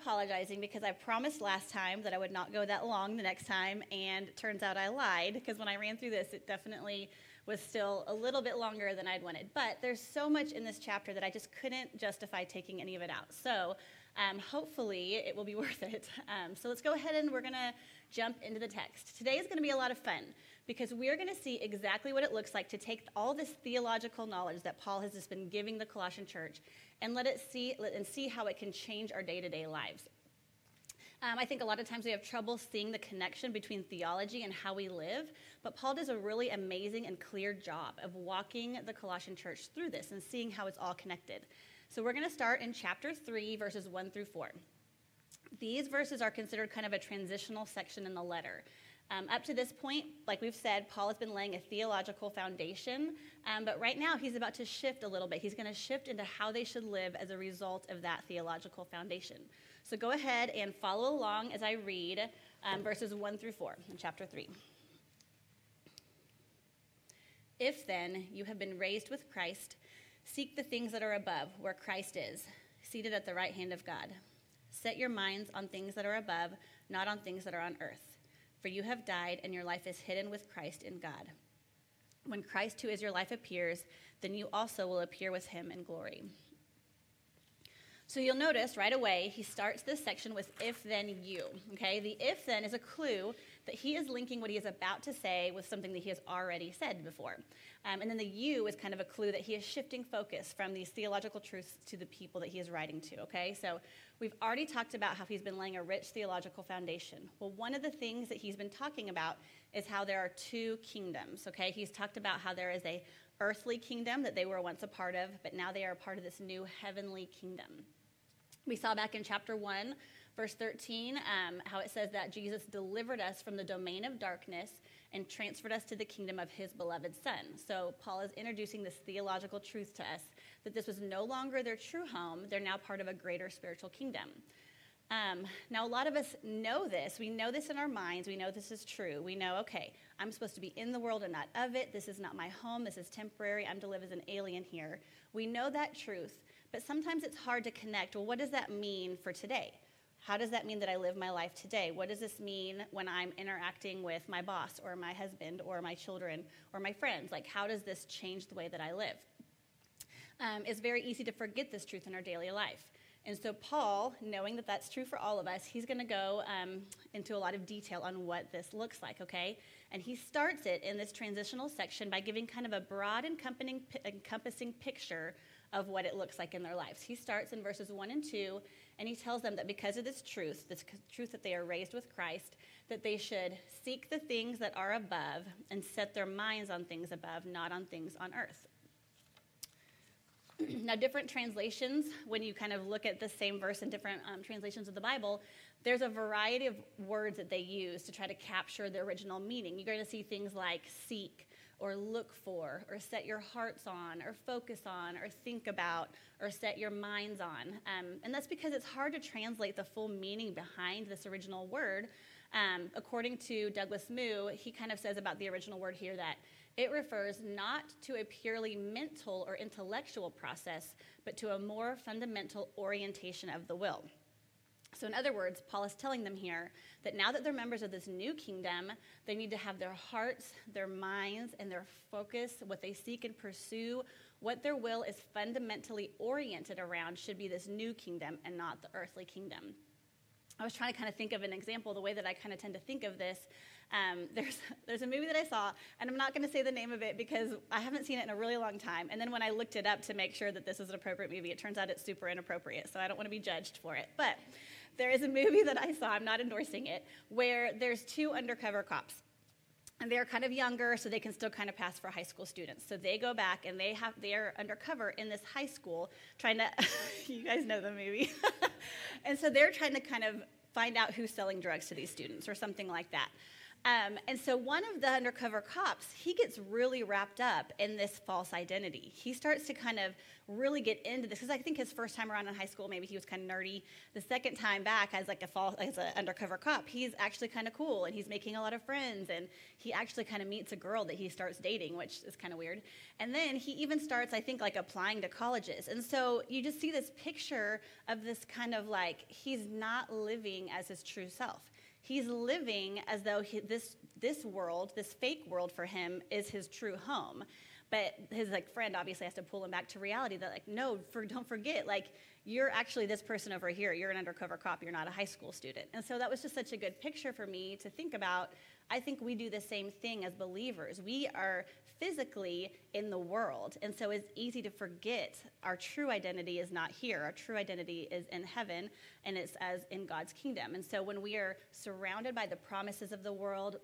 apologizing because I promised last time that I would not go that long the next time, and turns out I lied because when I ran through this, it definitely was still a little bit longer than I'd wanted. But there's so much in this chapter that I just couldn't justify taking any of it out. So um, hopefully it will be worth it. Um, so let's go ahead and we're going to jump into the text. Today is going to be a lot of fun because we're going to see exactly what it looks like to take all this theological knowledge that Paul has just been giving the Colossian church and let it see and see how it can change our day-to-day lives. Um, I think a lot of times we have trouble seeing the connection between theology and how we live, but Paul does a really amazing and clear job of walking the Colossian church through this and seeing how it's all connected. So we're going to start in chapter 3, verses 1 through 4. These verses are considered kind of a transitional section in the letter. Um, up to this point, like we've said, Paul has been laying a theological foundation, um, but right now he's about to shift a little bit. He's going to shift into how they should live as a result of that theological foundation. So go ahead and follow along as I read um, verses 1 through 4 in chapter 3. If then you have been raised with Christ, seek the things that are above, where Christ is, seated at the right hand of God. Set your minds on things that are above, not on things that are on earth. For you have died, and your life is hidden with Christ in God. When Christ, who is your life, appears, then you also will appear with him in glory. So you'll notice right away he starts this section with if then you. Okay, the if then is a clue that he is linking what he is about to say with something that he has already said before. Um, and then the you is kind of a clue that he is shifting focus from these theological truths to the people that he is writing to. Okay, so we've already talked about how he's been laying a rich theological foundation. Well, one of the things that he's been talking about is how there are two kingdoms. Okay, he's talked about how there is a earthly kingdom that they were once a part of, but now they are a part of this new heavenly kingdom. We saw back in chapter 1 verse 13, um, how it says that Jesus delivered us from the domain of darkness and transferred us to the kingdom of his beloved Son. So Paul is introducing this theological truth to us that this was no longer their true home, they're now part of a greater spiritual kingdom. Um, now, a lot of us know this. We know this in our minds. We know this is true. We know, okay, I'm supposed to be in the world and not of it. This is not my home. This is temporary. I'm to live as an alien here. We know that truth, but sometimes it's hard to connect. Well, what does that mean for today? How does that mean that I live my life today? What does this mean when I'm interacting with my boss or my husband or my children or my friends? Like, how does this change the way that I live? Um, it's very easy to forget this truth in our daily life. And so, Paul, knowing that that's true for all of us, he's going to go um, into a lot of detail on what this looks like, okay? And he starts it in this transitional section by giving kind of a broad, encompassing, encompassing picture of what it looks like in their lives. He starts in verses 1 and 2, and he tells them that because of this truth, this truth that they are raised with Christ, that they should seek the things that are above and set their minds on things above, not on things on earth. now, different translations, when you kind of look at the same verse in different um, translations of the Bible, there's a variety of words that they use to try to capture the original meaning. You're going to see things like seek, or look for or set your hearts on or focus on or think about or set your minds on. Um, and that's because it's hard to translate the full meaning behind this original word. Um, according to Douglas Moo, he kind of says about the original word here that it refers not to a purely mental or intellectual process, but to a more fundamental orientation of the will. So, in other words, Paul is telling them here that now that they're members of this new kingdom, they need to have their hearts, their minds, and their focus, what they seek and pursue, what their will is fundamentally oriented around, should be this new kingdom and not the earthly kingdom. I was trying to kind of think of an example, the way that I kind of tend to think of this. Um, there's, there's a movie that I saw, and I'm not going to say the name of it because I haven't seen it in a really long time. And then when I looked it up to make sure that this is an appropriate movie, it turns out it's super inappropriate, so I don't want to be judged for it. But there is a movie that I saw, I'm not endorsing it, where there's two undercover cops. And they're kind of younger, so they can still kind of pass for high school students. So they go back and they have they're undercover in this high school trying to you guys know the movie. and so they're trying to kind of find out who's selling drugs to these students or something like that. Um, and so one of the undercover cops, he gets really wrapped up in this false identity. He starts to kind of really get into this because I think his first time around in high school, maybe he was kind of nerdy. The second time back as like a false, as an undercover cop, he's actually kind of cool and he's making a lot of friends and he actually kind of meets a girl that he starts dating, which is kind of weird. And then he even starts, I think, like applying to colleges. And so you just see this picture of this kind of like he's not living as his true self he's living as though he, this, this world, this fake world for him, is his true home. But his like friend obviously has to pull him back to reality. That like, no, for, don't forget, like you're actually this person over here. You're an undercover cop. You're not a high school student. And so that was just such a good picture for me to think about. I think we do the same thing as believers. We are physically in the world. And so it's easy to forget our true identity is not here. Our true identity is in heaven and it's as in God's kingdom. And so when we are surrounded by the promises of the world,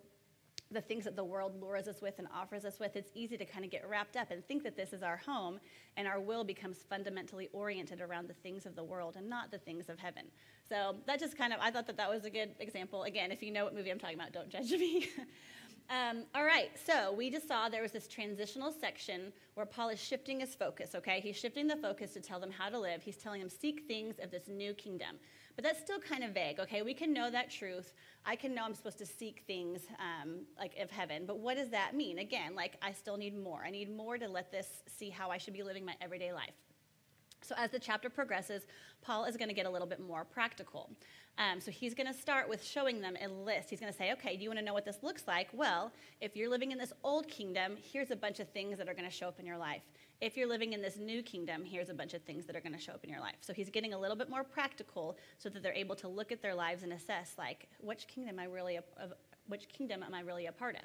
the things that the world lures us with and offers us with, it's easy to kind of get wrapped up and think that this is our home, and our will becomes fundamentally oriented around the things of the world and not the things of heaven. So that just kind of, I thought that that was a good example. Again, if you know what movie I'm talking about, don't judge me. Um, all right, so we just saw there was this transitional section where Paul is shifting his focus, okay? He's shifting the focus to tell them how to live. He's telling them, seek things of this new kingdom. But that's still kind of vague, okay? We can know that truth. I can know I'm supposed to seek things um, like of heaven, but what does that mean? Again, like I still need more. I need more to let this see how I should be living my everyday life. So, as the chapter progresses, Paul is going to get a little bit more practical. Um, so, he's going to start with showing them a list. He's going to say, okay, do you want to know what this looks like? Well, if you're living in this old kingdom, here's a bunch of things that are going to show up in your life. If you're living in this new kingdom, here's a bunch of things that are going to show up in your life. So, he's getting a little bit more practical so that they're able to look at their lives and assess, like, which kingdom, I really, which kingdom am I really a part of?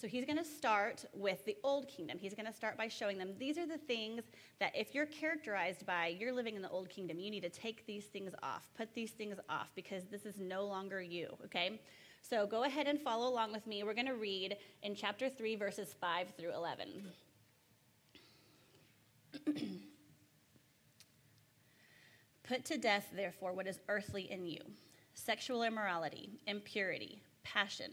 So he's going to start with the old kingdom. He's going to start by showing them these are the things that if you're characterized by you're living in the old kingdom, you need to take these things off, put these things off because this is no longer you, okay? So go ahead and follow along with me. We're going to read in chapter 3, verses 5 through 11. Put to death, therefore, what is earthly in you sexual immorality, impurity, passion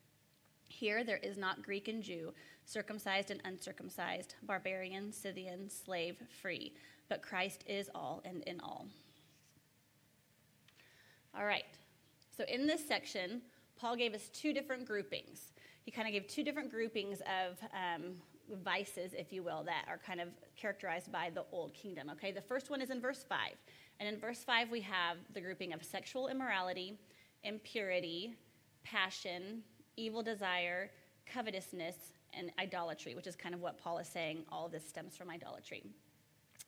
Here there is not Greek and Jew, circumcised and uncircumcised, barbarian, Scythian, slave, free, but Christ is all and in all. All right, so in this section, Paul gave us two different groupings. He kind of gave two different groupings of um, vices, if you will, that are kind of characterized by the old kingdom. Okay, the first one is in verse 5. And in verse 5, we have the grouping of sexual immorality, impurity, passion, evil desire, covetousness, and idolatry, which is kind of what Paul is saying. All this stems from idolatry.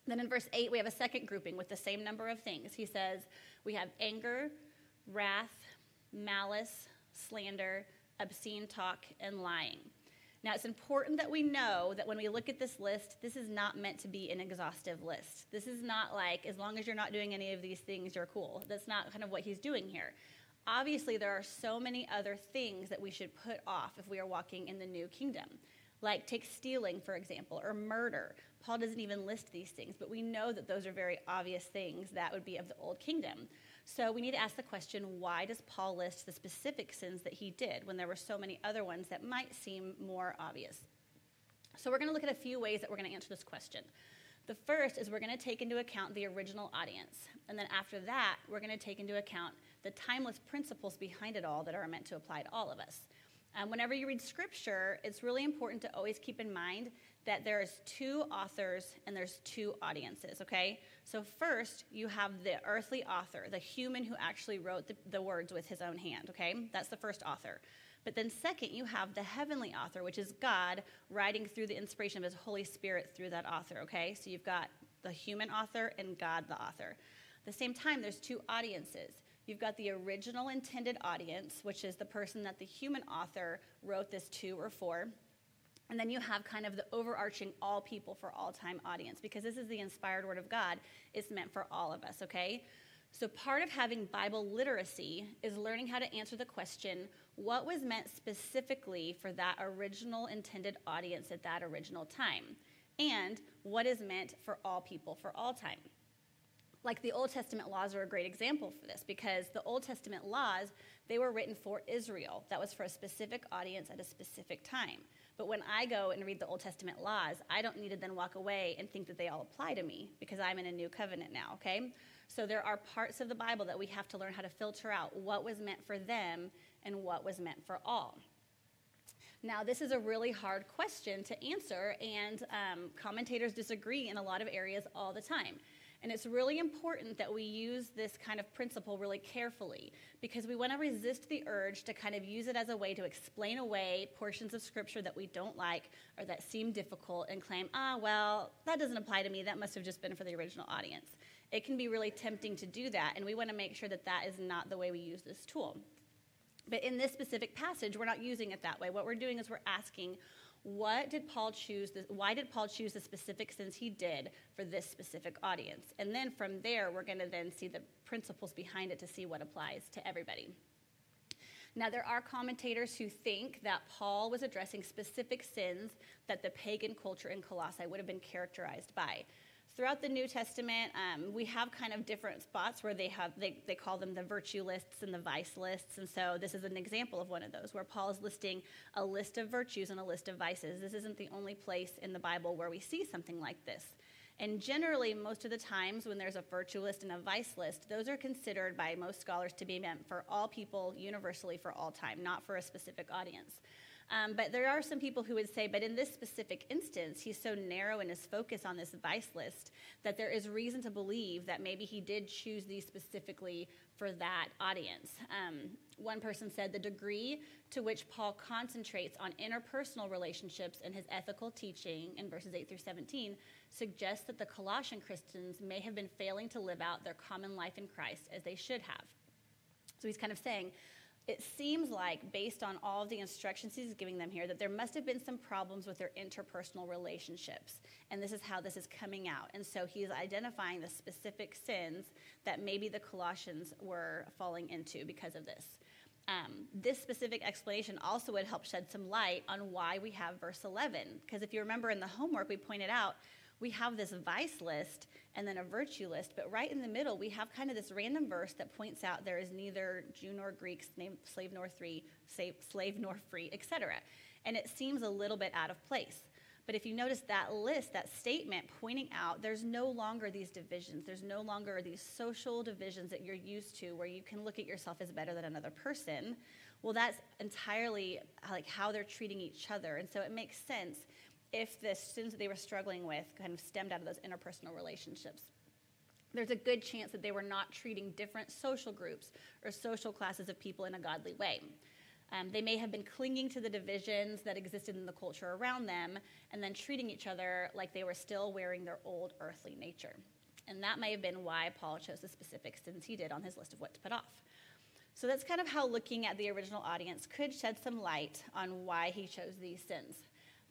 Then in verse 8, we have a second grouping with the same number of things. He says we have anger, wrath, malice, slander, obscene talk, and lying. Now, it's important that we know that when we look at this list, this is not meant to be an exhaustive list. This is not like, as long as you're not doing any of these things, you're cool. That's not kind of what he's doing here. Obviously, there are so many other things that we should put off if we are walking in the new kingdom. Like, take stealing, for example, or murder. Paul doesn't even list these things, but we know that those are very obvious things that would be of the old kingdom. So we need to ask the question why does Paul list the specific sins that he did when there were so many other ones that might seem more obvious? So we're going to look at a few ways that we're going to answer this question. The first is we're going to take into account the original audience. And then after that, we're going to take into account the timeless principles behind it all that are meant to apply to all of us. Um, whenever you read scripture, it's really important to always keep in mind that there's two authors and there's two audiences, okay? So first, you have the earthly author, the human who actually wrote the, the words with his own hand, okay? That's the first author. But then second, you have the heavenly author, which is God writing through the inspiration of his Holy Spirit through that author, okay? So you've got the human author and God the author. At the same time, there's two audiences. You've got the original intended audience, which is the person that the human author wrote this to or for. And then you have kind of the overarching all people for all time audience because this is the inspired word of God. It's meant for all of us, okay? So, part of having Bible literacy is learning how to answer the question what was meant specifically for that original intended audience at that original time, and what is meant for all people for all time. Like the Old Testament laws are a great example for this because the Old Testament laws, they were written for Israel. That was for a specific audience at a specific time. But when I go and read the Old Testament laws, I don't need to then walk away and think that they all apply to me because I'm in a new covenant now, okay? So there are parts of the Bible that we have to learn how to filter out what was meant for them and what was meant for all. Now, this is a really hard question to answer, and um, commentators disagree in a lot of areas all the time. And it's really important that we use this kind of principle really carefully because we want to resist the urge to kind of use it as a way to explain away portions of scripture that we don't like or that seem difficult and claim, ah, well, that doesn't apply to me. That must have just been for the original audience. It can be really tempting to do that, and we want to make sure that that is not the way we use this tool. But in this specific passage, we're not using it that way. What we're doing is we're asking, what did Paul choose? This, why did Paul choose the specific sins he did for this specific audience? And then from there, we're going to then see the principles behind it to see what applies to everybody. Now, there are commentators who think that Paul was addressing specific sins that the pagan culture in Colossae would have been characterized by throughout the New Testament, um, we have kind of different spots where they have they, they call them the virtue lists and the vice lists. And so this is an example of one of those where Paul is listing a list of virtues and a list of vices. This isn't the only place in the Bible where we see something like this. And generally, most of the times when there's a virtue list and a vice list, those are considered by most scholars to be meant for all people universally for all time, not for a specific audience. Um, but there are some people who would say, but in this specific instance, he's so narrow in his focus on this vice list that there is reason to believe that maybe he did choose these specifically for that audience. Um, one person said the degree to which Paul concentrates on interpersonal relationships in his ethical teaching in verses 8 through 17 suggests that the Colossian Christians may have been failing to live out their common life in Christ as they should have. So he's kind of saying, it seems like, based on all of the instructions he's giving them here, that there must have been some problems with their interpersonal relationships. And this is how this is coming out. And so he's identifying the specific sins that maybe the Colossians were falling into because of this. Um, this specific explanation also would help shed some light on why we have verse 11. Because if you remember in the homework, we pointed out we have this vice list and then a virtue list, but right in the middle, we have kind of this random verse that points out there is neither Jew nor Greek, slave nor free, slave nor free, etc. And it seems a little bit out of place. But if you notice that list, that statement pointing out there's no longer these divisions, there's no longer these social divisions that you're used to where you can look at yourself as better than another person. Well, that's entirely like how they're treating each other. And so it makes sense if the sins that they were struggling with kind of stemmed out of those interpersonal relationships. There's a good chance that they were not treating different social groups or social classes of people in a godly way. Um, they may have been clinging to the divisions that existed in the culture around them and then treating each other like they were still wearing their old earthly nature. And that may have been why Paul chose the specific sins he did on his list of what to put off. So that's kind of how looking at the original audience could shed some light on why he chose these sins.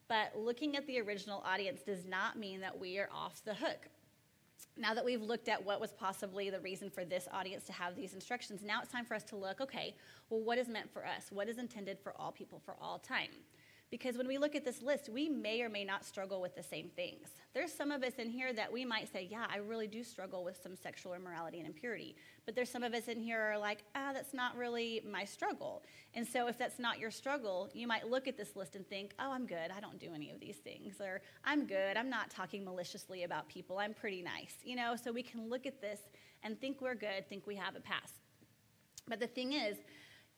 But looking at the original audience does not mean that we are off the hook. Now that we've looked at what was possibly the reason for this audience to have these instructions, now it's time for us to look okay, well, what is meant for us? What is intended for all people for all time? Because when we look at this list, we may or may not struggle with the same things. There's some of us in here that we might say, yeah, I really do struggle with some sexual immorality and impurity. But there's some of us in here are like, ah, that's not really my struggle. And so if that's not your struggle, you might look at this list and think, oh, I'm good. I don't do any of these things. Or I'm good. I'm not talking maliciously about people. I'm pretty nice. You know, so we can look at this and think we're good, think we have a pass. But the thing is,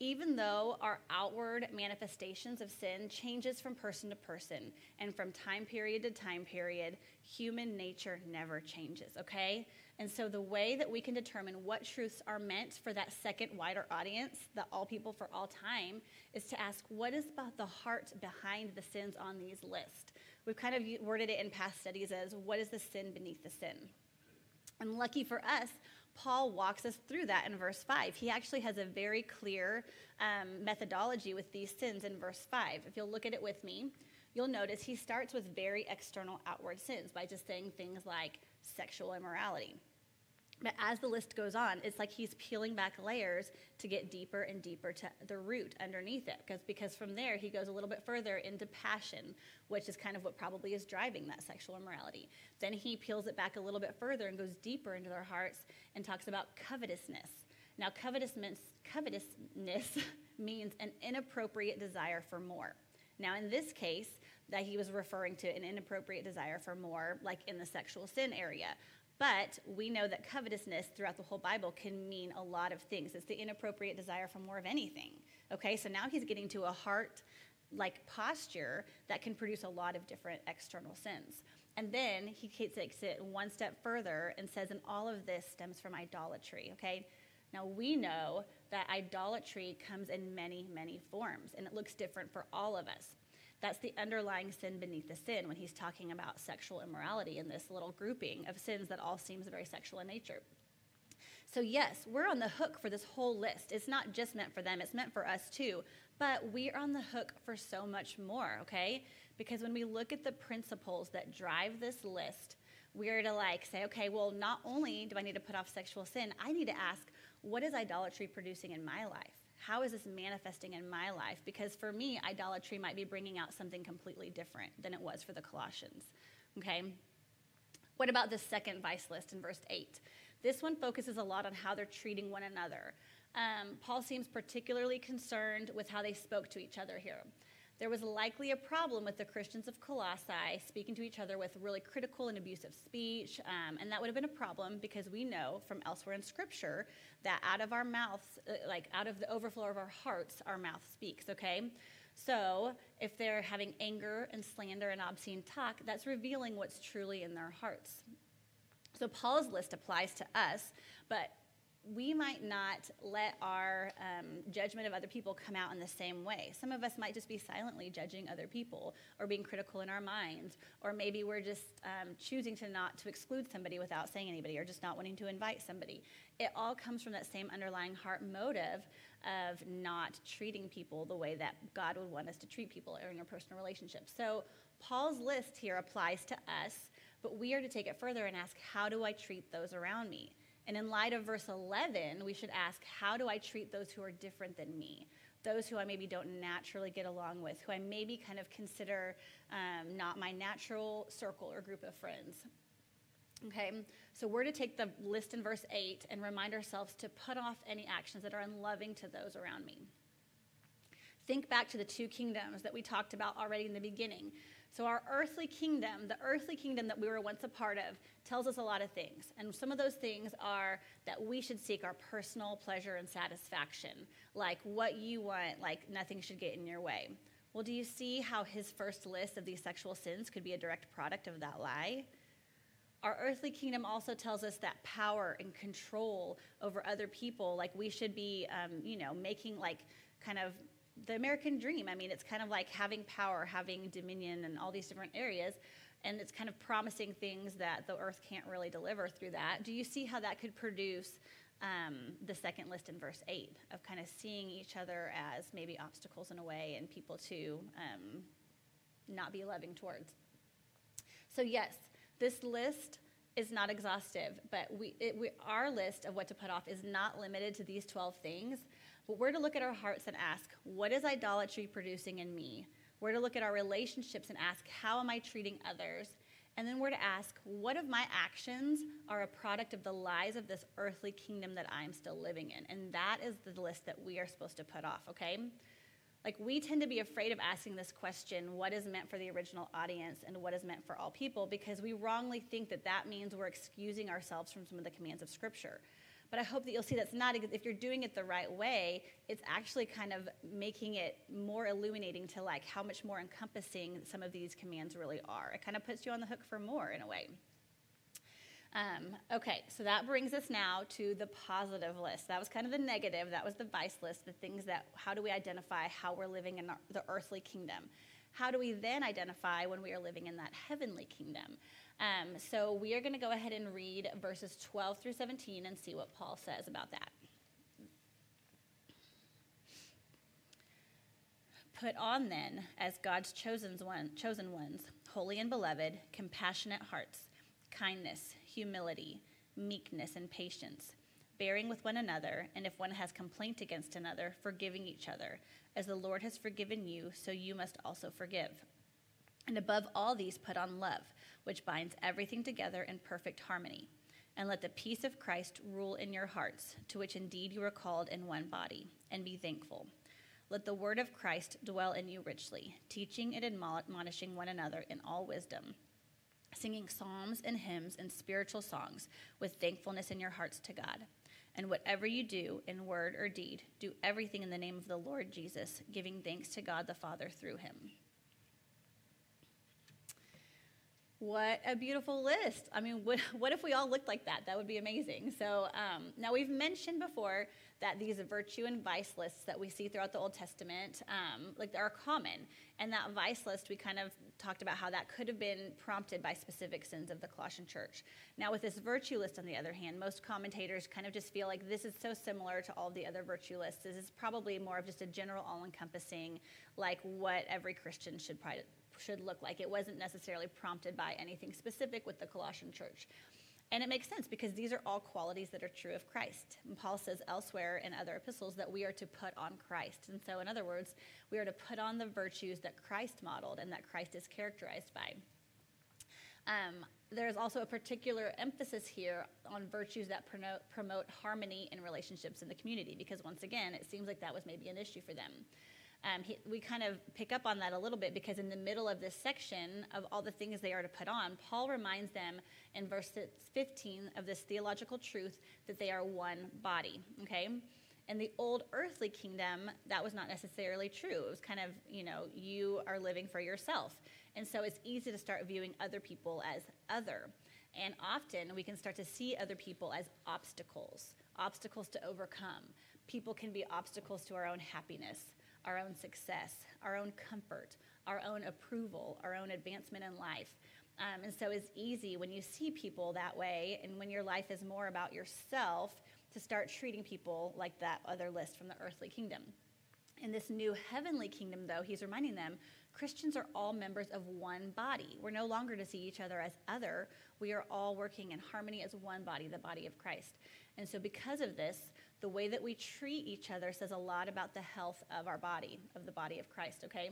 even though our outward manifestations of sin changes from person to person and from time period to time period human nature never changes okay? And so the way that we can determine what truths are meant for that second wider audience the all people for all time is to ask what is about the heart behind the sins on these lists? We've kind of worded it in past studies as what is the sin beneath the sin? And lucky for us Paul walks us through that in verse 5. He actually has a very clear um, methodology with these sins in verse 5. If you'll look at it with me, you'll notice he starts with very external outward sins by just saying things like sexual immorality. But as the list goes on, it's like he's peeling back layers to get deeper and deeper to the root underneath it. Because, because from there, he goes a little bit further into passion, which is kind of what probably is driving that sexual immorality. Then he peels it back a little bit further and goes deeper into their hearts and talks about covetousness. Now, covetousness, covetousness means an inappropriate desire for more. Now, in this case, that he was referring to an inappropriate desire for more, like in the sexual sin area. But we know that covetousness throughout the whole Bible can mean a lot of things. It's the inappropriate desire for more of anything. Okay, so now he's getting to a heart like posture that can produce a lot of different external sins. And then he takes it one step further and says, and all of this stems from idolatry. Okay, now we know that idolatry comes in many, many forms, and it looks different for all of us. That's the underlying sin beneath the sin when he's talking about sexual immorality in this little grouping of sins that all seems very sexual in nature. So, yes, we're on the hook for this whole list. It's not just meant for them, it's meant for us too. But we're on the hook for so much more, okay? Because when we look at the principles that drive this list, we're to like say, okay, well, not only do I need to put off sexual sin, I need to ask, what is idolatry producing in my life? How is this manifesting in my life? Because for me, idolatry might be bringing out something completely different than it was for the Colossians. Okay? What about the second vice list in verse 8? This one focuses a lot on how they're treating one another. Um, Paul seems particularly concerned with how they spoke to each other here there was likely a problem with the Christians of Colossae speaking to each other with really critical and abusive speech. Um, and that would have been a problem because we know from elsewhere in Scripture that out of our mouths, uh, like out of the overflow of our hearts, our mouth speaks, okay? So if they're having anger and slander and obscene talk, that's revealing what's truly in their hearts. So Paul's list applies to us, but we might not let our um, judgment of other people come out in the same way. Some of us might just be silently judging other people or being critical in our minds, or maybe we're just um, choosing to not to exclude somebody without saying anybody or just not wanting to invite somebody. It all comes from that same underlying heart motive of not treating people the way that God would want us to treat people in our personal relationships. So Paul's list here applies to us, but we are to take it further and ask, how do I treat those around me? And in light of verse 11, we should ask, how do I treat those who are different than me? Those who I maybe don't naturally get along with, who I maybe kind of consider um, not my natural circle or group of friends. Okay, so we're to take the list in verse 8 and remind ourselves to put off any actions that are unloving to those around me. Think back to the two kingdoms that we talked about already in the beginning. So, our earthly kingdom, the earthly kingdom that we were once a part of, tells us a lot of things. And some of those things are that we should seek our personal pleasure and satisfaction, like what you want, like nothing should get in your way. Well, do you see how his first list of these sexual sins could be a direct product of that lie? Our earthly kingdom also tells us that power and control over other people, like we should be, um, you know, making like kind of the American dream. I mean, it's kind of like having power, having dominion, and all these different areas. And it's kind of promising things that the earth can't really deliver through that. Do you see how that could produce um, the second list in verse 8 of kind of seeing each other as maybe obstacles in a way and people to um, not be loving towards? So, yes, this list is not exhaustive, but we, it, we, our list of what to put off is not limited to these 12 things. But we're to look at our hearts and ask, what is idolatry producing in me? We're to look at our relationships and ask, how am I treating others? And then we're to ask, what of my actions are a product of the lies of this earthly kingdom that I'm still living in? And that is the list that we are supposed to put off, okay? Like, we tend to be afraid of asking this question what is meant for the original audience and what is meant for all people because we wrongly think that that means we're excusing ourselves from some of the commands of Scripture. But I hope that you'll see that's not, if you're doing it the right way, it's actually kind of making it more illuminating to like how much more encompassing some of these commands really are. It kind of puts you on the hook for more in a way. Um, okay, so that brings us now to the positive list. That was kind of the negative. That was the vice list, the things that, how do we identify how we're living in the earthly kingdom? how do we then identify when we are living in that heavenly kingdom? Um, so we are going to go ahead and read verses 12 through 17 and see what Paul says about that. Put on then, as God's chosen, one, chosen ones, holy and beloved, compassionate hearts, kindness, humility, meekness, and patience, bearing with one another, and if one has complaint against another, forgiving each other. As the Lord has forgiven you, so you must also forgive. And above all these, put on love, which binds everything together in perfect harmony. And let the peace of Christ rule in your hearts, to which indeed you are called in one body, and be thankful. Let the word of Christ dwell in you richly, teaching and admonishing one another in all wisdom, singing psalms and hymns and spiritual songs with thankfulness in your hearts to God. And whatever you do in word or deed, do everything in the name of the Lord Jesus, giving thanks to God the Father through him. What a beautiful list. I mean, what, what if we all looked like that? That would be amazing. So, um, now we've mentioned before that these virtue and vice lists that we see throughout the Old Testament, um, like are common. And that vice list, we kind of talked about how that could have been prompted by specific sins of the Colossian church. Now, with this virtue list, on the other hand, most commentators kind of just feel like this is so similar to all the other virtue lists. This is probably more of just a general, all-encompassing, like what every Christian should should look like. It wasn't necessarily prompted by anything specific with the Colossian church. And it makes sense because these are all qualities that are true of Christ. And Paul says elsewhere in other epistles that we are to put on Christ. And so, in other words, we are to put on the virtues that Christ modeled and that Christ is characterized by. Um, there's also a particular emphasis here on virtues that promote, promote harmony in relationships in the community because, once again, it seems like that was maybe an issue for them. Um, he, we kind of pick up on that a little bit because in the middle of this section of all the things they are to put on, Paul reminds them in verse 15 of this theological truth that they are one body, okay? In the old earthly kingdom, that was not necessarily true. It was kind of, you know, you are living for yourself. And so it's easy to start viewing other people as other. And often we can start to see other people as obstacles, obstacles to overcome. People can be obstacles to our own happiness our own success, our own comfort, our own approval, our own advancement in life. Um, and so it's easy when you see people that way and when your life is more about yourself to start treating people like that other list from the earthly kingdom. In this new heavenly kingdom, though, he's reminding them Christians are all members of one body. We're no longer to see each other as other. We are all working in harmony as one body, the body of Christ. And so, because of this, the way that we treat each other says a lot about the health of our body, of the body of Christ, okay?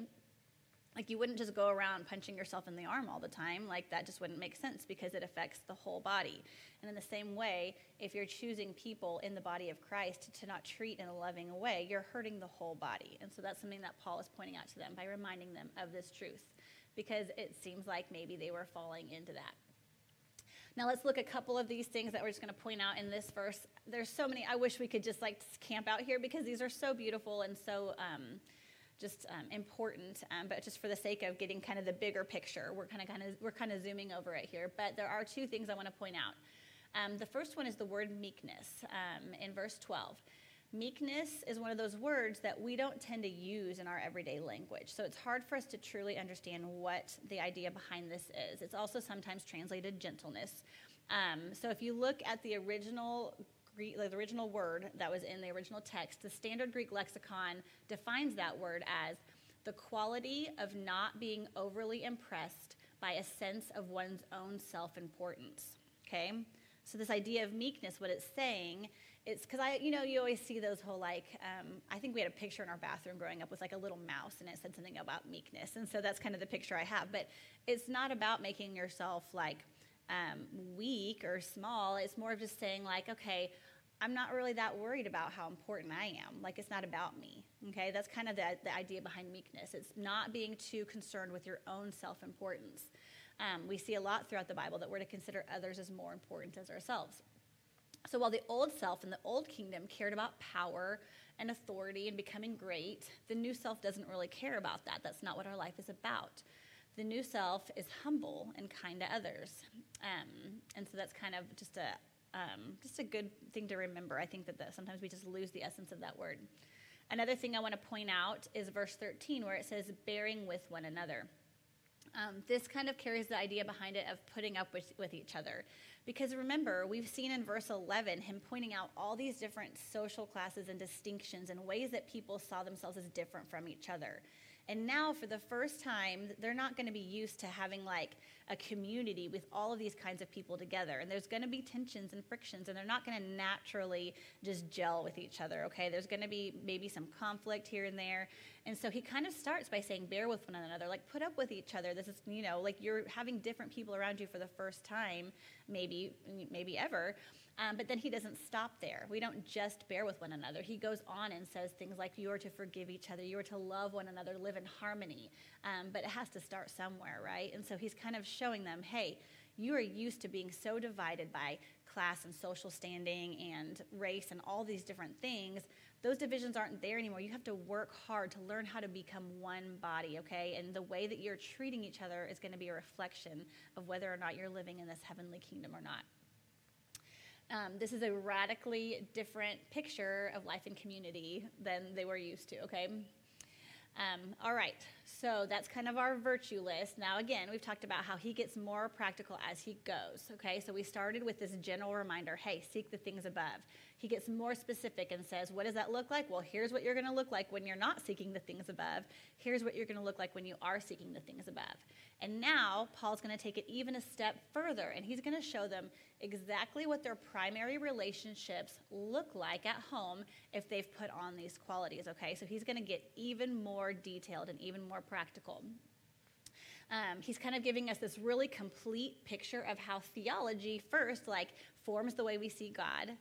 Like, you wouldn't just go around punching yourself in the arm all the time. Like, that just wouldn't make sense because it affects the whole body. And in the same way, if you're choosing people in the body of Christ to not treat in a loving way, you're hurting the whole body. And so that's something that Paul is pointing out to them by reminding them of this truth because it seems like maybe they were falling into that. Now let's look at a couple of these things that we're just going to point out in this verse. There's so many. I wish we could just like camp out here because these are so beautiful and so um, just um, important. Um, but just for the sake of getting kind of the bigger picture, we're kind of kind of we're kind of zooming over it here. But there are two things I want to point out. Um, the first one is the word meekness um, in verse 12. Meekness is one of those words that we don't tend to use in our everyday language. So it's hard for us to truly understand what the idea behind this is. It's also sometimes translated gentleness. Um, so if you look at the original Greek, the original word that was in the original text, the standard Greek lexicon defines that word as the quality of not being overly impressed by a sense of one's own self importance. Okay? So, this idea of meekness, what it's saying it's because I, you know, you always see those whole like, um, I think we had a picture in our bathroom growing up with like a little mouse and it said something about meekness. And so that's kind of the picture I have. But it's not about making yourself like um, weak or small. It's more of just saying, like, okay, I'm not really that worried about how important I am. Like, it's not about me. Okay, that's kind of the, the idea behind meekness. It's not being too concerned with your own self importance. Um, we see a lot throughout the Bible that we're to consider others as more important as ourselves. So while the old self and the old kingdom cared about power and authority and becoming great, the new self doesn't really care about that. That's not what our life is about. The new self is humble and kind to others. Um, and so that's kind of just a, um, just a good thing to remember. I think that the, sometimes we just lose the essence of that word. Another thing I want to point out is verse 13, where it says, bearing with one another. Um, this kind of carries the idea behind it of putting up with, with each other. Because remember, we've seen in verse 11 him pointing out all these different social classes and distinctions and ways that people saw themselves as different from each other. And now, for the first time, they're not going to be used to having like a community with all of these kinds of people together. And there's going to be tensions and frictions, and they're not going to naturally just gel with each other, okay? There's going to be maybe some conflict here and there. And so he kind of starts by saying, bear with one another, like put up with each other. This is, you know, like you're having different people around you for the first time, maybe, maybe ever. Um, but then he doesn't stop there. We don't just bear with one another. He goes on and says things like, You are to forgive each other, you are to love one another, live in harmony. Um, but it has to start somewhere, right? And so he's kind of showing them, Hey, you are used to being so divided by class and social standing and race and all these different things. Those divisions aren't there anymore. You have to work hard to learn how to become one body, okay? And the way that you're treating each other is going to be a reflection of whether or not you're living in this heavenly kingdom or not. Um, this is a radically different picture of life in community than they were used to, okay? Um, all right, so that's kind of our virtue list. Now, again, we've talked about how he gets more practical as he goes, okay? So we started with this general reminder hey, seek the things above. He gets more specific and says, What does that look like? Well, here's what you're going to look like when you're not seeking the things above. Here's what you're going to look like when you are seeking the things above. And now, Paul's going to take it even a step further, and he's going to show them exactly what their primary relationships look like at home if they've put on these qualities, okay? So he's going to get even more detailed and even more practical. Um, he's kind of giving us this really complete picture of how theology first like forms the way we see god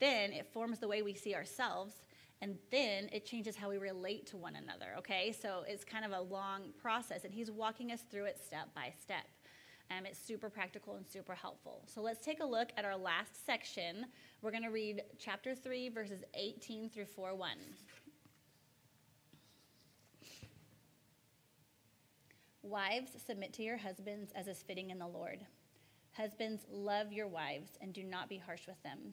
then it forms the way we see ourselves, and then it changes how we relate to one another, okay? So it's kind of a long process, and he's walking us through it step by step. Um, it's super practical and super helpful. So let's take a look at our last section. We're going to read chapter 3, verses 18 through 4 1. Wives, submit to your husbands as is fitting in the Lord. Husbands, love your wives and do not be harsh with them.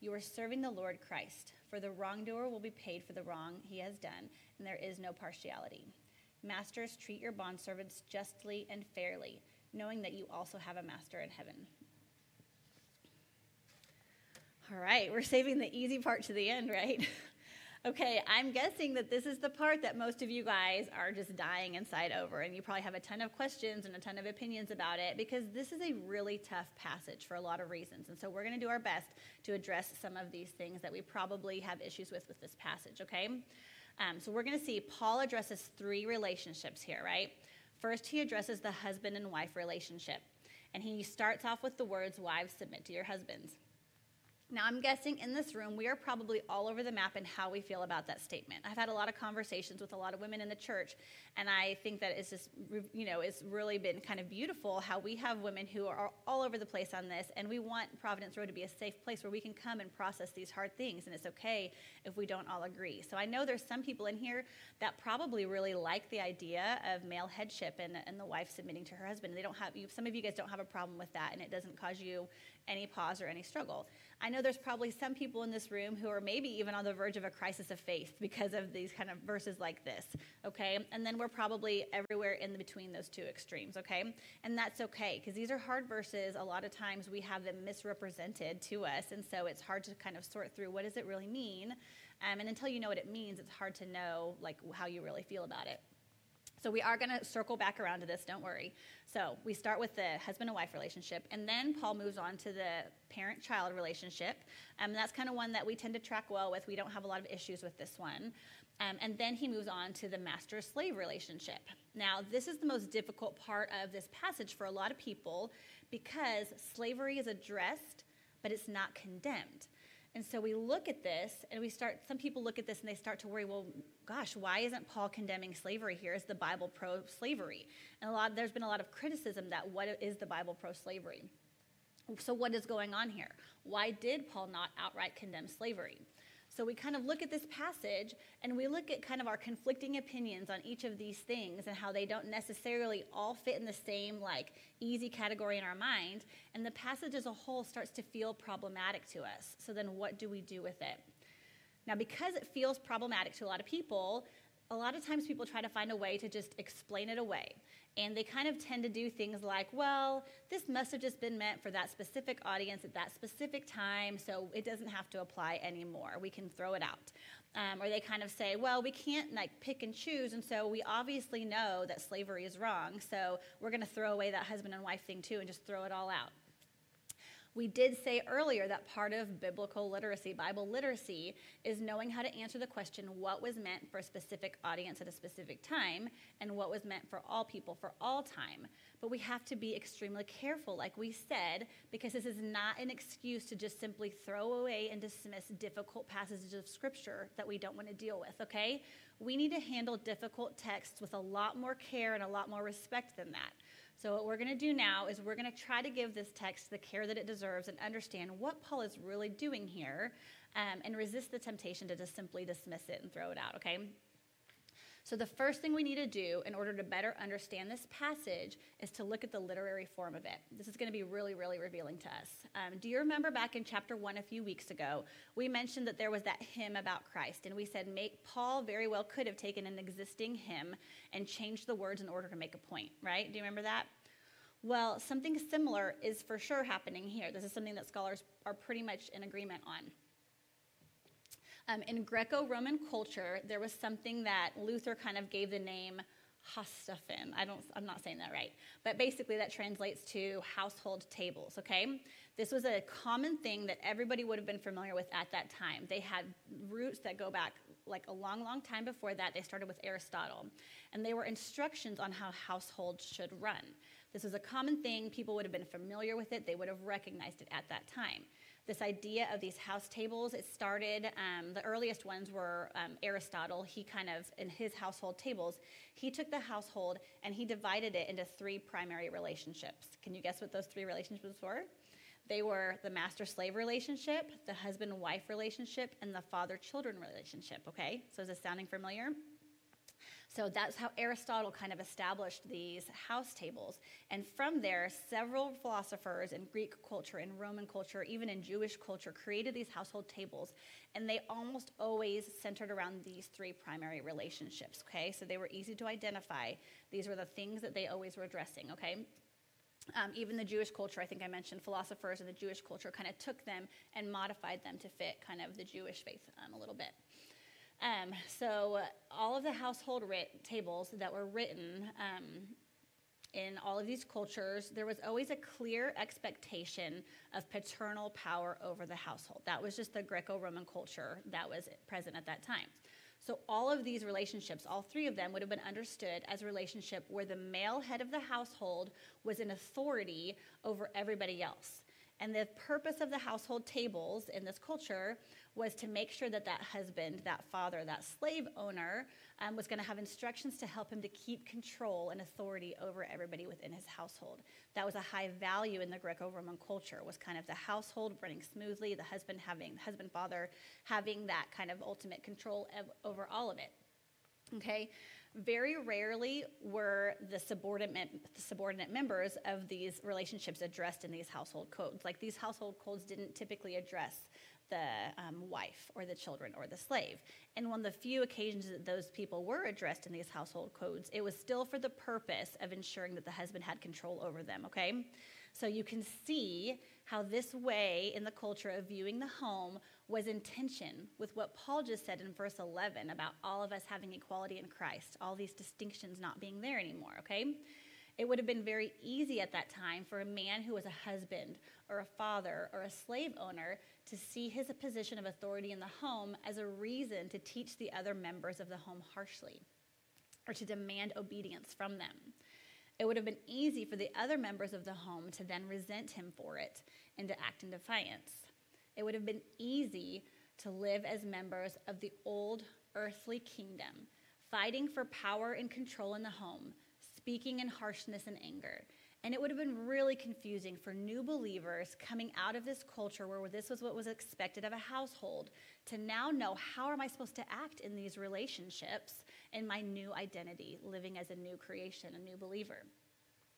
You are serving the Lord Christ, for the wrongdoer will be paid for the wrong he has done, and there is no partiality. Masters, treat your bondservants justly and fairly, knowing that you also have a master in heaven. All right, we're saving the easy part to the end, right? Okay, I'm guessing that this is the part that most of you guys are just dying inside over, and you probably have a ton of questions and a ton of opinions about it because this is a really tough passage for a lot of reasons. And so we're going to do our best to address some of these things that we probably have issues with with this passage, okay? Um, so we're going to see Paul addresses three relationships here, right? First, he addresses the husband and wife relationship, and he starts off with the words, Wives, submit to your husbands. Now, I'm guessing in this room, we are probably all over the map in how we feel about that statement. I've had a lot of conversations with a lot of women in the church, and I think that it's just, you know, it's really been kind of beautiful how we have women who are all over the place on this, and we want Providence Road to be a safe place where we can come and process these hard things, and it's okay if we don't all agree. So I know there's some people in here that probably really like the idea of male headship and, and the wife submitting to her husband. They don't have, you, some of you guys don't have a problem with that, and it doesn't cause you any pause or any struggle. I know there's probably some people in this room who are maybe even on the verge of a crisis of faith because of these kind of verses like this, okay? And then we're probably everywhere in between those two extremes, okay? And that's okay because these are hard verses. A lot of times we have them misrepresented to us, and so it's hard to kind of sort through what does it really mean. Um, and until you know what it means, it's hard to know like how you really feel about it. So we are going to circle back around to this, don't worry. So we start with the husband and wife relationship, and then Paul moves on to the parent child relationship. Um, that's kind of one that we tend to track well with. We don't have a lot of issues with this one. Um, and then he moves on to the master slave relationship. Now, this is the most difficult part of this passage for a lot of people because slavery is addressed, but it's not condemned. And so we look at this and we start, some people look at this and they start to worry, well, gosh, why isn't Paul condemning slavery here? Is the Bible pro slavery? And a lot, there's been a lot of criticism that what is the Bible pro slavery? So, what is going on here? Why did Paul not outright condemn slavery? So we kind of look at this passage and we look at kind of our conflicting opinions on each of these things and how they don't necessarily all fit in the same like easy category in our mind. And the passage as a whole starts to feel problematic to us. So then what do we do with it? Now, because it feels problematic to a lot of people, a lot of times people try to find a way to just explain it away. And they kind of tend to do things like, well, this must have just been meant for that specific audience at that specific time, so it doesn't have to apply anymore. We can throw it out. Um, or they kind of say, well, we can't like pick and choose, and so we obviously know that slavery is wrong, so we're going to throw away that husband and wife thing too and just throw it all out. We did say earlier that part of biblical literacy, Bible literacy, is knowing how to answer the question what was meant for a specific audience at a specific time and what was meant for all people for all time. But we have to be extremely careful, like we said, because this is not an excuse to just simply throw away and dismiss difficult passages of Scripture that we don't want to deal with, okay? We need to handle difficult texts with a lot more care and a lot more respect than that. So, what we're going to do now is we're going to try to give this text the care that it deserves and understand what Paul is really doing here um, and resist the temptation to just simply dismiss it and throw it out, okay? So, the first thing we need to do in order to better understand this passage is to look at the literary form of it. This is going to be really, really revealing to us. Um, do you remember back in chapter one a few weeks ago, we mentioned that there was that hymn about Christ, and we said make, Paul very well could have taken an existing hymn and changed the words in order to make a point, right? Do you remember that? Well, something similar is for sure happening here. This is something that scholars are pretty much in agreement on. Um, in Greco Roman culture, there was something that Luther kind of gave the name Haustaphen. I don't, I'm not saying that right. But basically, that translates to household tables, okay? This was a common thing that everybody would have been familiar with at that time. They had roots that go back like a long, long time before that. They started with Aristotle. And they were instructions on how households should run. This was a common thing. People would have been familiar with it, they would have recognized it at that time. This idea of these house tables, it started, um, the earliest ones were um, Aristotle. He kind of, in his household tables, he took the household and he divided it into three primary relationships. Can you guess what those three relationships were? They were the master slave relationship, the husband wife relationship, and the father children relationship, okay? So is this sounding familiar? So that's how Aristotle kind of established these house tables. And from there, several philosophers in Greek culture, in Roman culture, even in Jewish culture, created these household tables. And they almost always centered around these three primary relationships, okay? So they were easy to identify. These were the things that they always were addressing, okay? Um, even the Jewish culture, I think I mentioned, philosophers in the Jewish culture kind of took them and modified them to fit kind of the Jewish faith um, a little bit. Um, so all of the household writ- tables that were written um, in all of these cultures, there was always a clear expectation of paternal power over the household. That was just the Greco Roman culture that was present at that time. So, all of these relationships, all three of them, would have been understood as a relationship where the male head of the household was in authority over everybody else. And the purpose of the household tables in this culture was to make sure that that husband, that father, that slave owner um, was going to have instructions to help him to keep control and authority over everybody within his household. That was a high value in the Greco-Roman culture. Was kind of the household running smoothly, the husband having husband father having that kind of ultimate control over all of it. Okay. Very rarely were the subordinate, subordinate members of these relationships addressed in these household codes. Like these household codes didn't typically address the um, wife or the children or the slave. And on the few occasions that those people were addressed in these household codes, it was still for the purpose of ensuring that the husband had control over them, okay? So you can see how this way in the culture of viewing the home was in tension with what Paul just said in verse 11 about all of us having equality in Christ, all these distinctions not being there anymore, okay? It would have been very easy at that time for a man who was a husband or a father or a slave owner to see his position of authority in the home as a reason to teach the other members of the home harshly or to demand obedience from them. It would have been easy for the other members of the home to then resent him for it and to act in defiance. It would have been easy to live as members of the old earthly kingdom, fighting for power and control in the home, speaking in harshness and anger. And it would have been really confusing for new believers coming out of this culture where this was what was expected of a household to now know how am I supposed to act in these relationships in my new identity, living as a new creation, a new believer.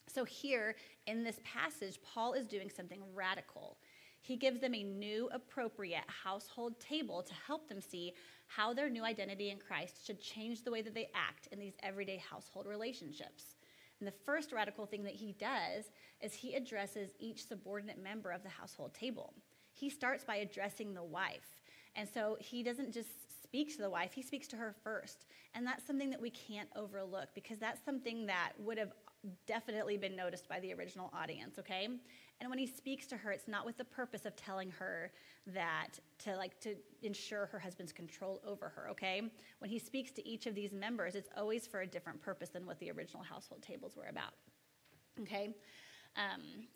So, here in this passage, Paul is doing something radical. He gives them a new, appropriate household table to help them see how their new identity in Christ should change the way that they act in these everyday household relationships. And the first radical thing that he does is he addresses each subordinate member of the household table. He starts by addressing the wife. And so he doesn't just speak to the wife, he speaks to her first. And that's something that we can't overlook because that's something that would have definitely been noticed by the original audience, okay? And when he speaks to her, it's not with the purpose of telling her that to like to ensure her husband's control over her, okay? When he speaks to each of these members, it's always for a different purpose than what the original household tables were about. Okay? Um,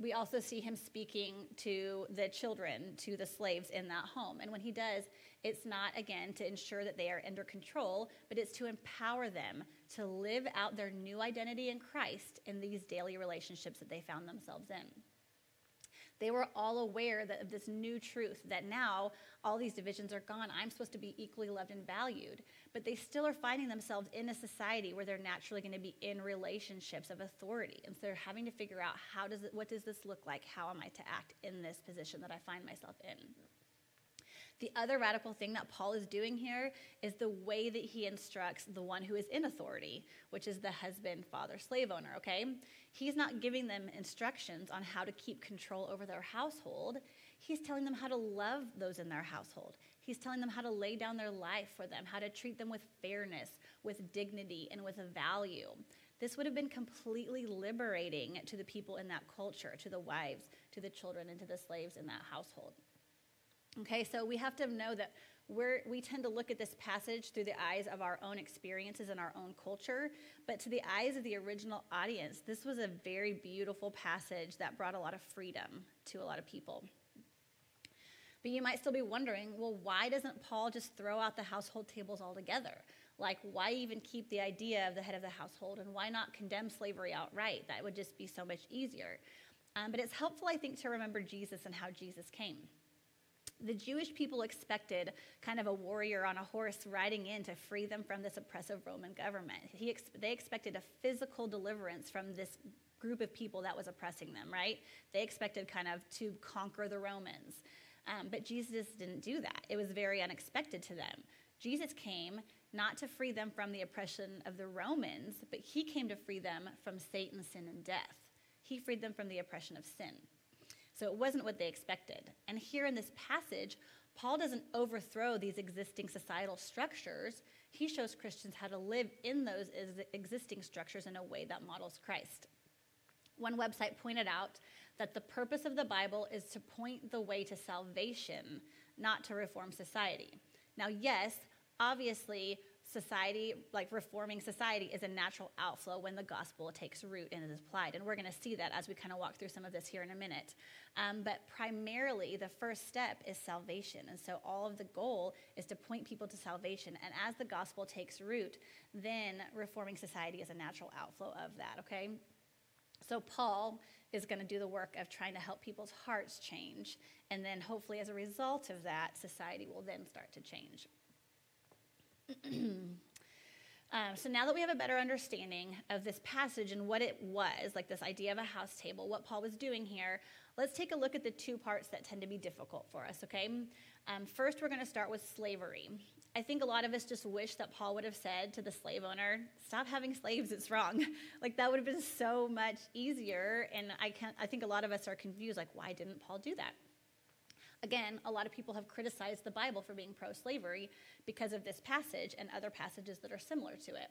we also see him speaking to the children, to the slaves in that home. And when he does, it's not, again, to ensure that they are under control, but it's to empower them to live out their new identity in Christ in these daily relationships that they found themselves in. They were all aware that, of this new truth that now all these divisions are gone. I'm supposed to be equally loved and valued. But they still are finding themselves in a society where they're naturally going to be in relationships of authority. And so they're having to figure out how does it, what does this look like? How am I to act in this position that I find myself in? The other radical thing that Paul is doing here is the way that he instructs the one who is in authority, which is the husband, father, slave owner, okay? He's not giving them instructions on how to keep control over their household. He's telling them how to love those in their household. He's telling them how to lay down their life for them, how to treat them with fairness, with dignity, and with a value. This would have been completely liberating to the people in that culture, to the wives, to the children, and to the slaves in that household. Okay, so we have to know that we're, we tend to look at this passage through the eyes of our own experiences and our own culture, but to the eyes of the original audience, this was a very beautiful passage that brought a lot of freedom to a lot of people. But you might still be wondering well, why doesn't Paul just throw out the household tables altogether? Like, why even keep the idea of the head of the household, and why not condemn slavery outright? That would just be so much easier. Um, but it's helpful, I think, to remember Jesus and how Jesus came the Jewish people expected kind of a warrior on a horse riding in to free them from this oppressive Roman government. He ex- they expected a physical deliverance from this group of people that was oppressing them, right? They expected kind of to conquer the Romans. Um, but Jesus didn't do that. It was very unexpected to them. Jesus came not to free them from the oppression of the Romans, but he came to free them from Satan, sin, and death. He freed them from the oppression of sin. So it wasn't what they expected. And here in this passage, Paul doesn't overthrow these existing societal structures. He shows Christians how to live in those existing structures in a way that models Christ. One website pointed out that the purpose of the Bible is to point the way to salvation, not to reform society. Now, yes, obviously, society, like reforming society, is a natural outflow when the gospel takes root and is applied. And we're going to see that as we kind of walk through some of this here in a minute. Um, but primarily, the first step is salvation. And so all of the goal is to point people to salvation. And as the gospel takes root, then reforming society is a natural outflow of that, okay? So Paul is going to do the work of trying to help people's hearts change. And then hopefully, as a result of that, society will then start to change. um, so now that we have a better understanding of this passage and what it was, like this idea of a house table, what Paul was doing here, let's take a look at the two parts that tend to be difficult for us, okay? Um, first, we're going to start with slavery. I think a lot of us just wish that Paul would have said to the slave owner, "Stop having slaves; it's wrong." like that would have been so much easier. And I can I think a lot of us are confused, like, why didn't Paul do that? Again, a lot of people have criticized the Bible for being pro slavery because of this passage and other passages that are similar to it.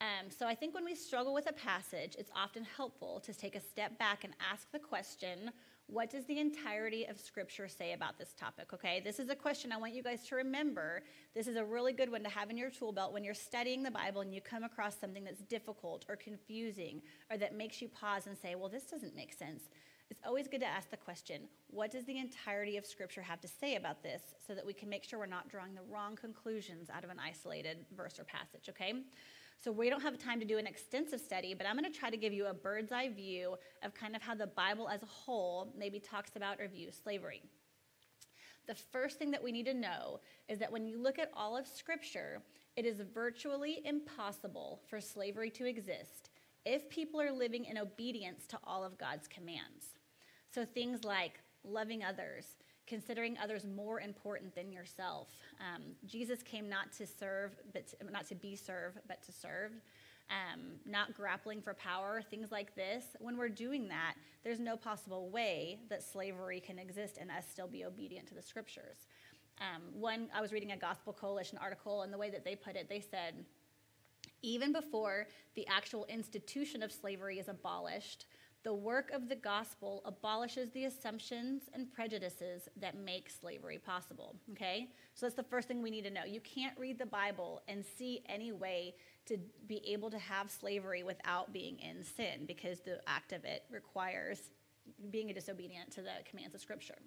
Um, so I think when we struggle with a passage, it's often helpful to take a step back and ask the question what does the entirety of Scripture say about this topic? Okay, this is a question I want you guys to remember. This is a really good one to have in your tool belt when you're studying the Bible and you come across something that's difficult or confusing or that makes you pause and say, well, this doesn't make sense it's always good to ask the question what does the entirety of Scripture have to say about this so that we can make sure we're not drawing the wrong conclusions out of an isolated verse or passage, okay? So we don't have time to do an extensive study, but I'm going to try to give you a bird's eye view of kind of how the Bible as a whole maybe talks about or views slavery. The first thing that we need to know is that when you look at all of Scripture, it is virtually impossible for slavery to exist if people are living in obedience to all of God's commands. So things like loving others, considering others more important than yourself. Um, Jesus came not to serve, but to, not to be served, but to serve. Um, not grappling for power, things like this. When we're doing that, there's no possible way that slavery can exist and us still be obedient to the scriptures. Um, one, I was reading a Gospel Coalition article, and the way that they put it, they said, even before the actual institution of slavery is abolished, the work of the gospel abolishes the assumptions and prejudices that make slavery possible. Okay? So that's the first thing we need to know. You can't read the Bible and see any way to be able to have slavery without being in sin because the act of it requires being a disobedient to the commands of Scripture.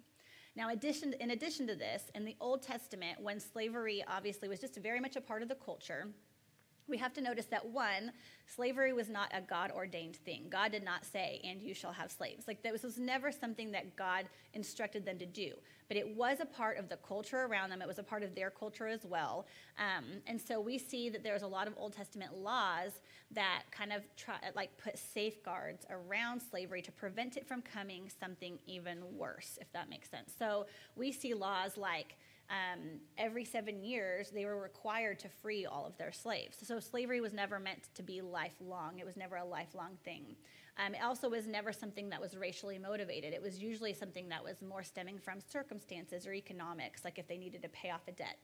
Now, addition, in addition to this, in the Old Testament, when slavery obviously was just very much a part of the culture, we have to notice that one, slavery was not a God ordained thing. God did not say, and you shall have slaves. Like, this was never something that God instructed them to do. But it was a part of the culture around them, it was a part of their culture as well. Um, and so we see that there's a lot of Old Testament laws that kind of try, like, put safeguards around slavery to prevent it from coming something even worse, if that makes sense. So we see laws like, um, every seven years, they were required to free all of their slaves. So slavery was never meant to be lifelong, it was never a lifelong thing. Um, it also was never something that was racially motivated. It was usually something that was more stemming from circumstances or economics, like if they needed to pay off a debt.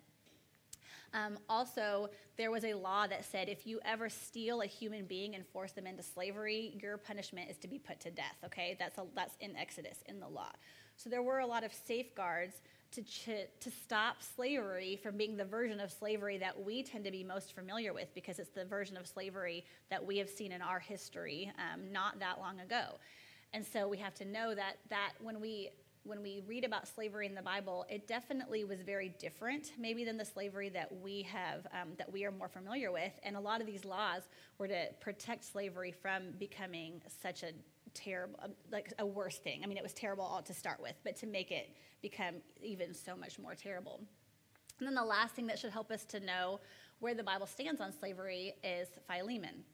Um, also, there was a law that said if you ever steal a human being and force them into slavery, your punishment is to be put to death. Okay, that's a, that's in Exodus in the law. So there were a lot of safeguards to, ch- to stop slavery from being the version of slavery that we tend to be most familiar with because it's the version of slavery that we have seen in our history um, not that long ago. And so we have to know that, that when we when we read about slavery in the Bible, it definitely was very different, maybe than the slavery that we have, um, that we are more familiar with. And a lot of these laws were to protect slavery from becoming such a terrible, um, like a worse thing. I mean, it was terrible all to start with, but to make it become even so much more terrible. And then the last thing that should help us to know where the Bible stands on slavery is Philemon.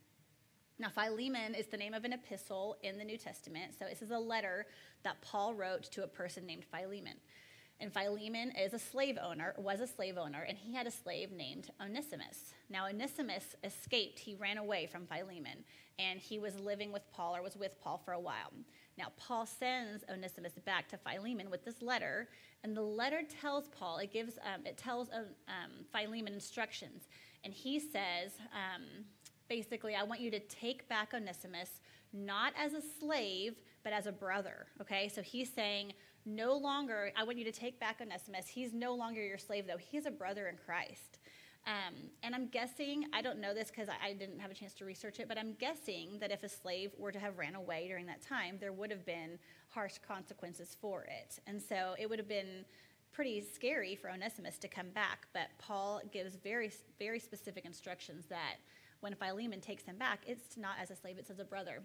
Now, Philemon is the name of an epistle in the New Testament. So, this is a letter that Paul wrote to a person named Philemon. And Philemon is a slave owner, was a slave owner, and he had a slave named Onesimus. Now, Onesimus escaped. He ran away from Philemon, and he was living with Paul or was with Paul for a while. Now, Paul sends Onesimus back to Philemon with this letter, and the letter tells Paul, it gives, um, it tells um, um, Philemon instructions, and he says, um, basically, I want you to take back Onesimus not as a slave, but as a brother. Okay, so he's saying, no longer, I want you to take back Onesimus. He's no longer your slave, though. He's a brother in Christ. Um, and I'm guessing, I don't know this because I, I, didn't have a chance to research it, but I'm guessing that if a slave were to have ran away during that time, there would have been harsh consequences for it. And so it would have been pretty scary for Onesimus to come back. But Paul gives very, very specific instructions that when Philemon takes him back, it's not as a slave, it's as a brother.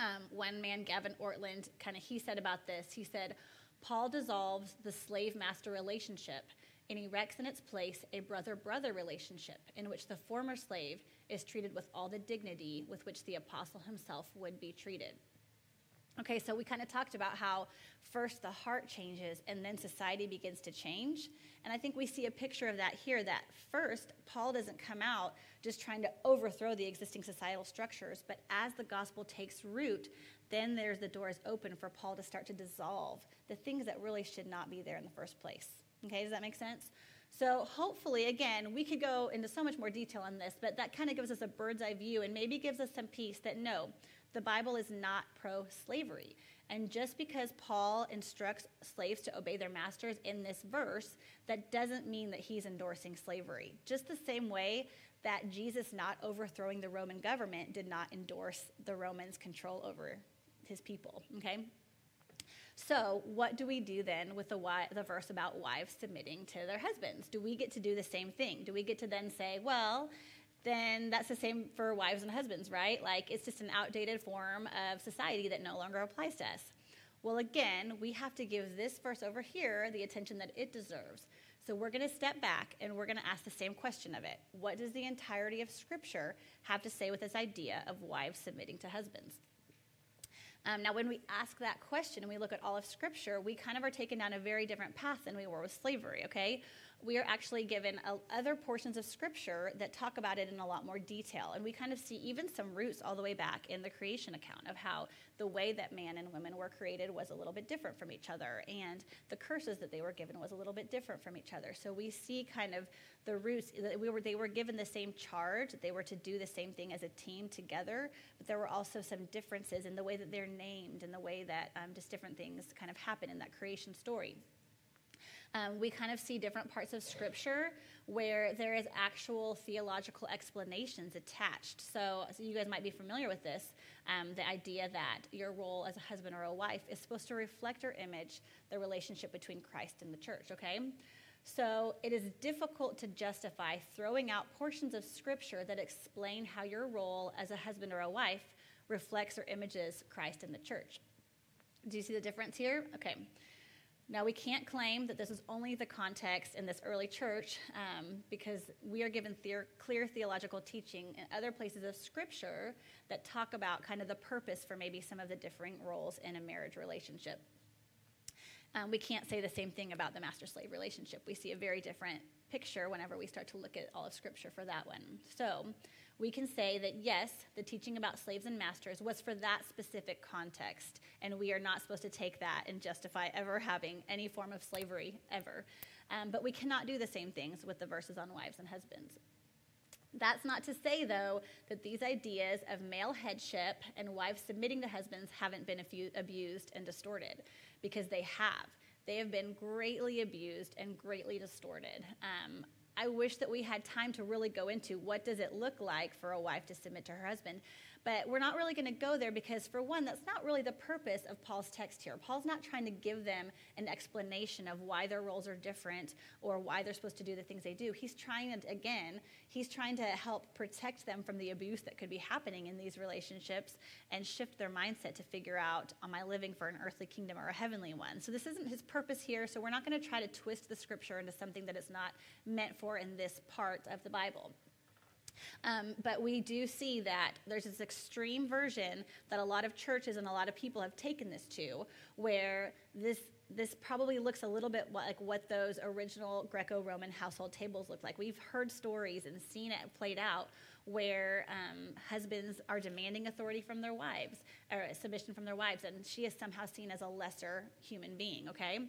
Um, one man, Gavin Ortlund, kind of he said about this. He said, Paul dissolves the slave master relationship and erects in its place a brother brother relationship in which the former slave is treated with all the dignity with which the apostle himself would be treated. Okay, so we kind of talked about how first the heart changes and then society begins to change. And I think we see a picture of that here that first, Paul doesn't come out just trying to overthrow the existing societal structures, but as the gospel takes root, then there's the doors open for Paul to start to dissolve the things that really should not be there in the first place. Okay, does that make sense? So, hopefully, again, we could go into so much more detail on this, but that kind of gives us a bird's eye view and maybe gives us some peace that no, the Bible is not pro slavery. And just because Paul instructs slaves to obey their masters in this verse, that doesn't mean that he's endorsing slavery. Just the same way that Jesus not overthrowing the Roman government did not endorse the Romans' control over his people, okay? So, what do we do then with the, the verse about wives submitting to their husbands? Do we get to do the same thing? Do we get to then say, well, then that's the same for wives and husbands, right? Like it's just an outdated form of society that no longer applies to us. Well, again, we have to give this verse over here the attention that it deserves. So we're going to step back and we're going to ask the same question of it. What does the entirety of Scripture have to say with this idea of wives submitting to husbands? Um, now, when we ask that question and we look at all of Scripture, we kind of are taken down a very different path than we were with slavery, okay? We are actually given a, other portions of scripture that talk about it in a lot more detail. And we kind of see even some roots all the way back in the creation account of how the way that man and women were created was a little bit different from each other. And the curses that they were given was a little bit different from each other. So we see kind of the roots. that We were, they were given the same charge, they were to do the same thing as a team together, but there were also some differences in the way that they're named and the way that um, just different things kind of happen in that creation story um, we kind of see different parts of Scripture where there is actual theological explanations attached. So, so you guys might be familiar with this um, the idea that your role as a husband or a wife is supposed to reflect or image the relationship between Christ and the church, okay? So it is difficult to justify throwing out portions of Scripture that explain how your role as a husband or a wife reflects or images Christ and the church. Do you see the difference here? Okay. Now, we can't claim that this is only the context in this early church um, because we are given the- clear theological teaching in other places of Scripture that talk about kind of the purpose for maybe some of the differing roles in a marriage relationship. Um, we can't say the same thing about the master slave relationship. We see a very different picture whenever we start to look at all of Scripture for that one. So, we can say that yes, the teaching about slaves and masters was for that specific context, and we are not supposed to take that and justify ever having any form of slavery ever. Um, but we cannot do the same things with the verses on wives and husbands. That's not to say, though, that these ideas of male headship and wives submitting to husbands haven't been abused and distorted, because they have. They have been greatly abused and greatly distorted. Um, I wish that we had time to really go into what does it look like for a wife to submit to her husband. But we're not really going to go there because, for one, that's not really the purpose of Paul's text here. Paul's not trying to give them an explanation of why their roles are different or why they're supposed to do the things they do. He's trying to, again, he's trying to help protect them from the abuse that could be happening in these relationships and shift their mindset to figure out, am I living for an earthly kingdom or a heavenly one? So, this isn't his purpose here. So, we're not going to try to twist the scripture into something that it's not meant for in this part of the Bible. Um, but we do see that there's this extreme version that a lot of churches and a lot of people have taken this to, where this this probably looks a little bit like what those original Greco-Roman household tables look like. We've heard stories and seen it played out where um, husbands are demanding authority from their wives or submission from their wives, and she is somehow seen as a lesser human being. Okay,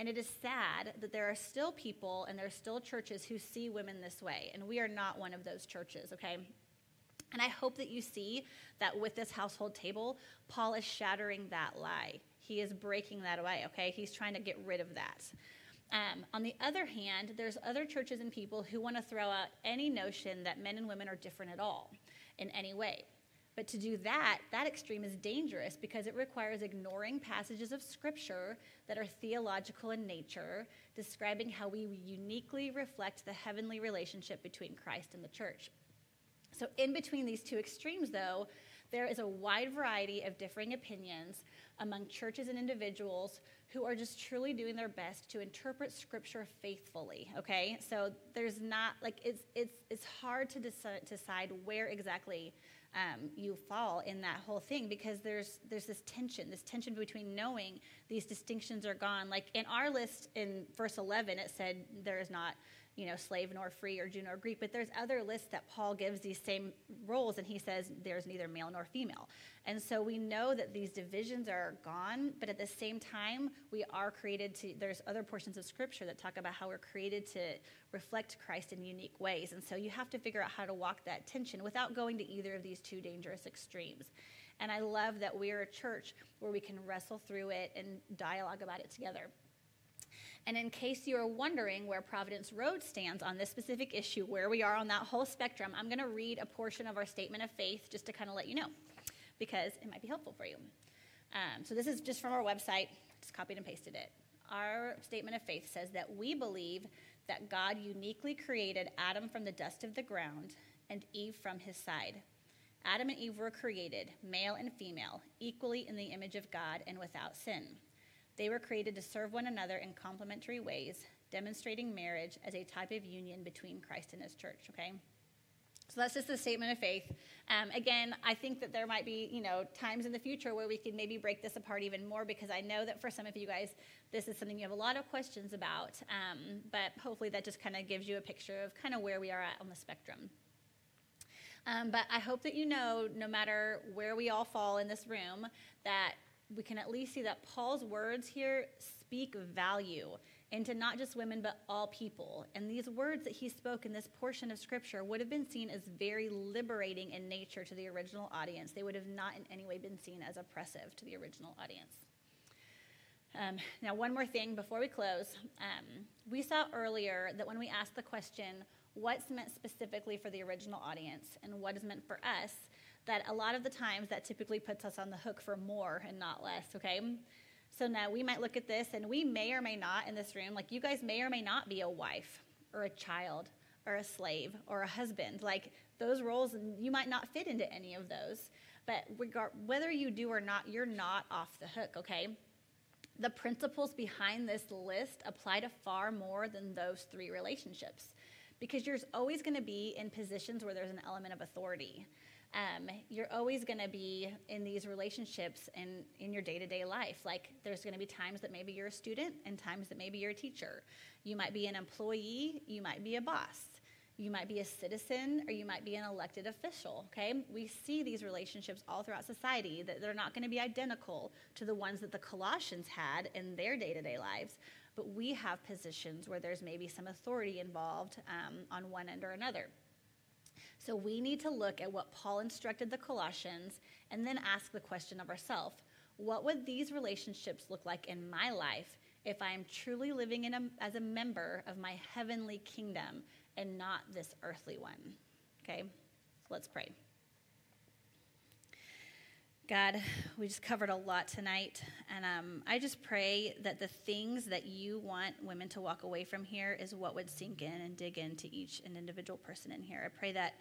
and it is sad that there are still people and there are still churches who see women this way. And we are not one of those churches, okay? And I hope that you see that with this household table, Paul is shattering that lie. He is breaking that away, okay? He's trying to get rid of that. Um, on the other hand, there's other churches and people who want to throw out any notion that men and women are different at all in any way. But to do that, that extreme is dangerous because it requires ignoring passages of Scripture that are theological in nature, describing how we uniquely reflect the heavenly relationship between Christ and the church. So, in between these two extremes, though, there is a wide variety of differing opinions among churches and individuals who are just truly doing their best to interpret scripture faithfully okay so there's not like it's it's it's hard to decide, decide where exactly um, you fall in that whole thing because there's there's this tension, this tension between knowing these distinctions are gone. Like in our list in verse 11, it said there is not you know, slave nor free or Jew nor Greek, but there's other lists that Paul gives these same roles, and he says there's neither male nor female. And so we know that these divisions are gone, but at the same time, we are created to, there's other portions of Scripture that talk about how we're created to reflect Christ in unique ways. And so you have to figure out how to walk that tension without going to either of these two dangerous extremes. And I love that we're a church where we can wrestle through it and dialogue about it together. And in case you are wondering where Providence Road stands on this specific issue, where we are on that whole spectrum, I'm going to read a portion of our statement of faith just to kind of let you know, because it might be helpful for you. Um, so this is just from our website. just copied and pasted it. Our statement of faith says that we believe that God uniquely created Adam from the dust of the ground and Eve from his side. Adam and Eve were created, male and female, equally in the image of God and without sin. They were created to serve one another in complementary ways, demonstrating marriage as a type of union between Christ and his church, okay? So that's just the statement of faith. Um, again, I think that there might be, you know, times in the future where we could maybe break this apart even more because I know that for some of you guys, this is something you have a lot of questions about. Um, but hopefully that just kind of gives you a picture of kind of where we are at on the spectrum. Um, but I hope that you know, no matter where we all fall in this room, that we can at least see that Paul's words here speak value into not just women, but all people. And these words that he spoke in this portion of scripture would have been seen as very liberating in nature to the original audience. They would have not in any way been seen as oppressive to the original audience. Um, now, one more thing before we close. Um, we saw earlier that when we asked the question, what's meant specifically for the original audience and what is meant for us, that a lot of the times that typically puts us on the hook for more and not less, okay? So now we might look at this and we may or may not in this room, like you guys may or may not be a wife or a child or a slave or a husband. Like those roles, you might not fit into any of those. But regard, whether you do or not, you're not off the hook, okay? The principles behind this list apply to far more than those three relationships because you're always going to be in positions where there's an element of authority um, you're always going to be in these relationships in, in your day-to-day life. Like there's going to be times that maybe you're a student and times that maybe you're a teacher. You might be an employee you might be a boss. You might be a citizen or you might be an elected official okay? We see these relationships all throughout society that they're not going to be identical to the ones that the colossians had in their day-to-day lives. But we have positions where there's maybe some authority involved um, on one end or another so we need to look at what Paul instructed the Colossians and then ask the question of ourselves what would these relationships look like in my life if I am truly living in a, as a member of my heavenly kingdom and not this earthly one? Okay, let's pray. God, we just covered a lot tonight. And um, I just pray that the things that you want women to walk away from here is what would sink in and dig into each an individual person in here. I pray that.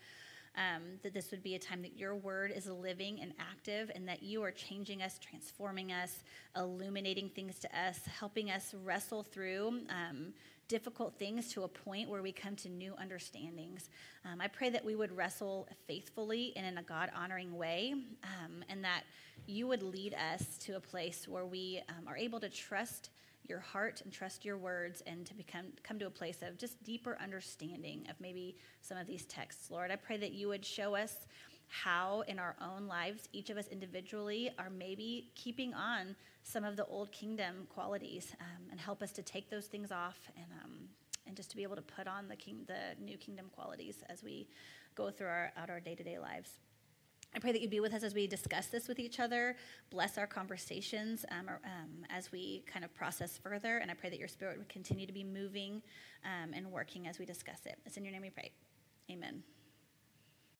Um, that this would be a time that your word is living and active, and that you are changing us, transforming us, illuminating things to us, helping us wrestle through um, difficult things to a point where we come to new understandings. Um, I pray that we would wrestle faithfully and in a God honoring way, um, and that you would lead us to a place where we um, are able to trust your heart and trust your words and to become come to a place of just deeper understanding of maybe some of these texts lord i pray that you would show us how in our own lives each of us individually are maybe keeping on some of the old kingdom qualities um, and help us to take those things off and um, and just to be able to put on the king the new kingdom qualities as we go through our out our day-to-day lives I pray that you be with us as we discuss this with each other. Bless our conversations um, or, um, as we kind of process further. And I pray that your spirit would continue to be moving um, and working as we discuss it. It's in your name we pray. Amen.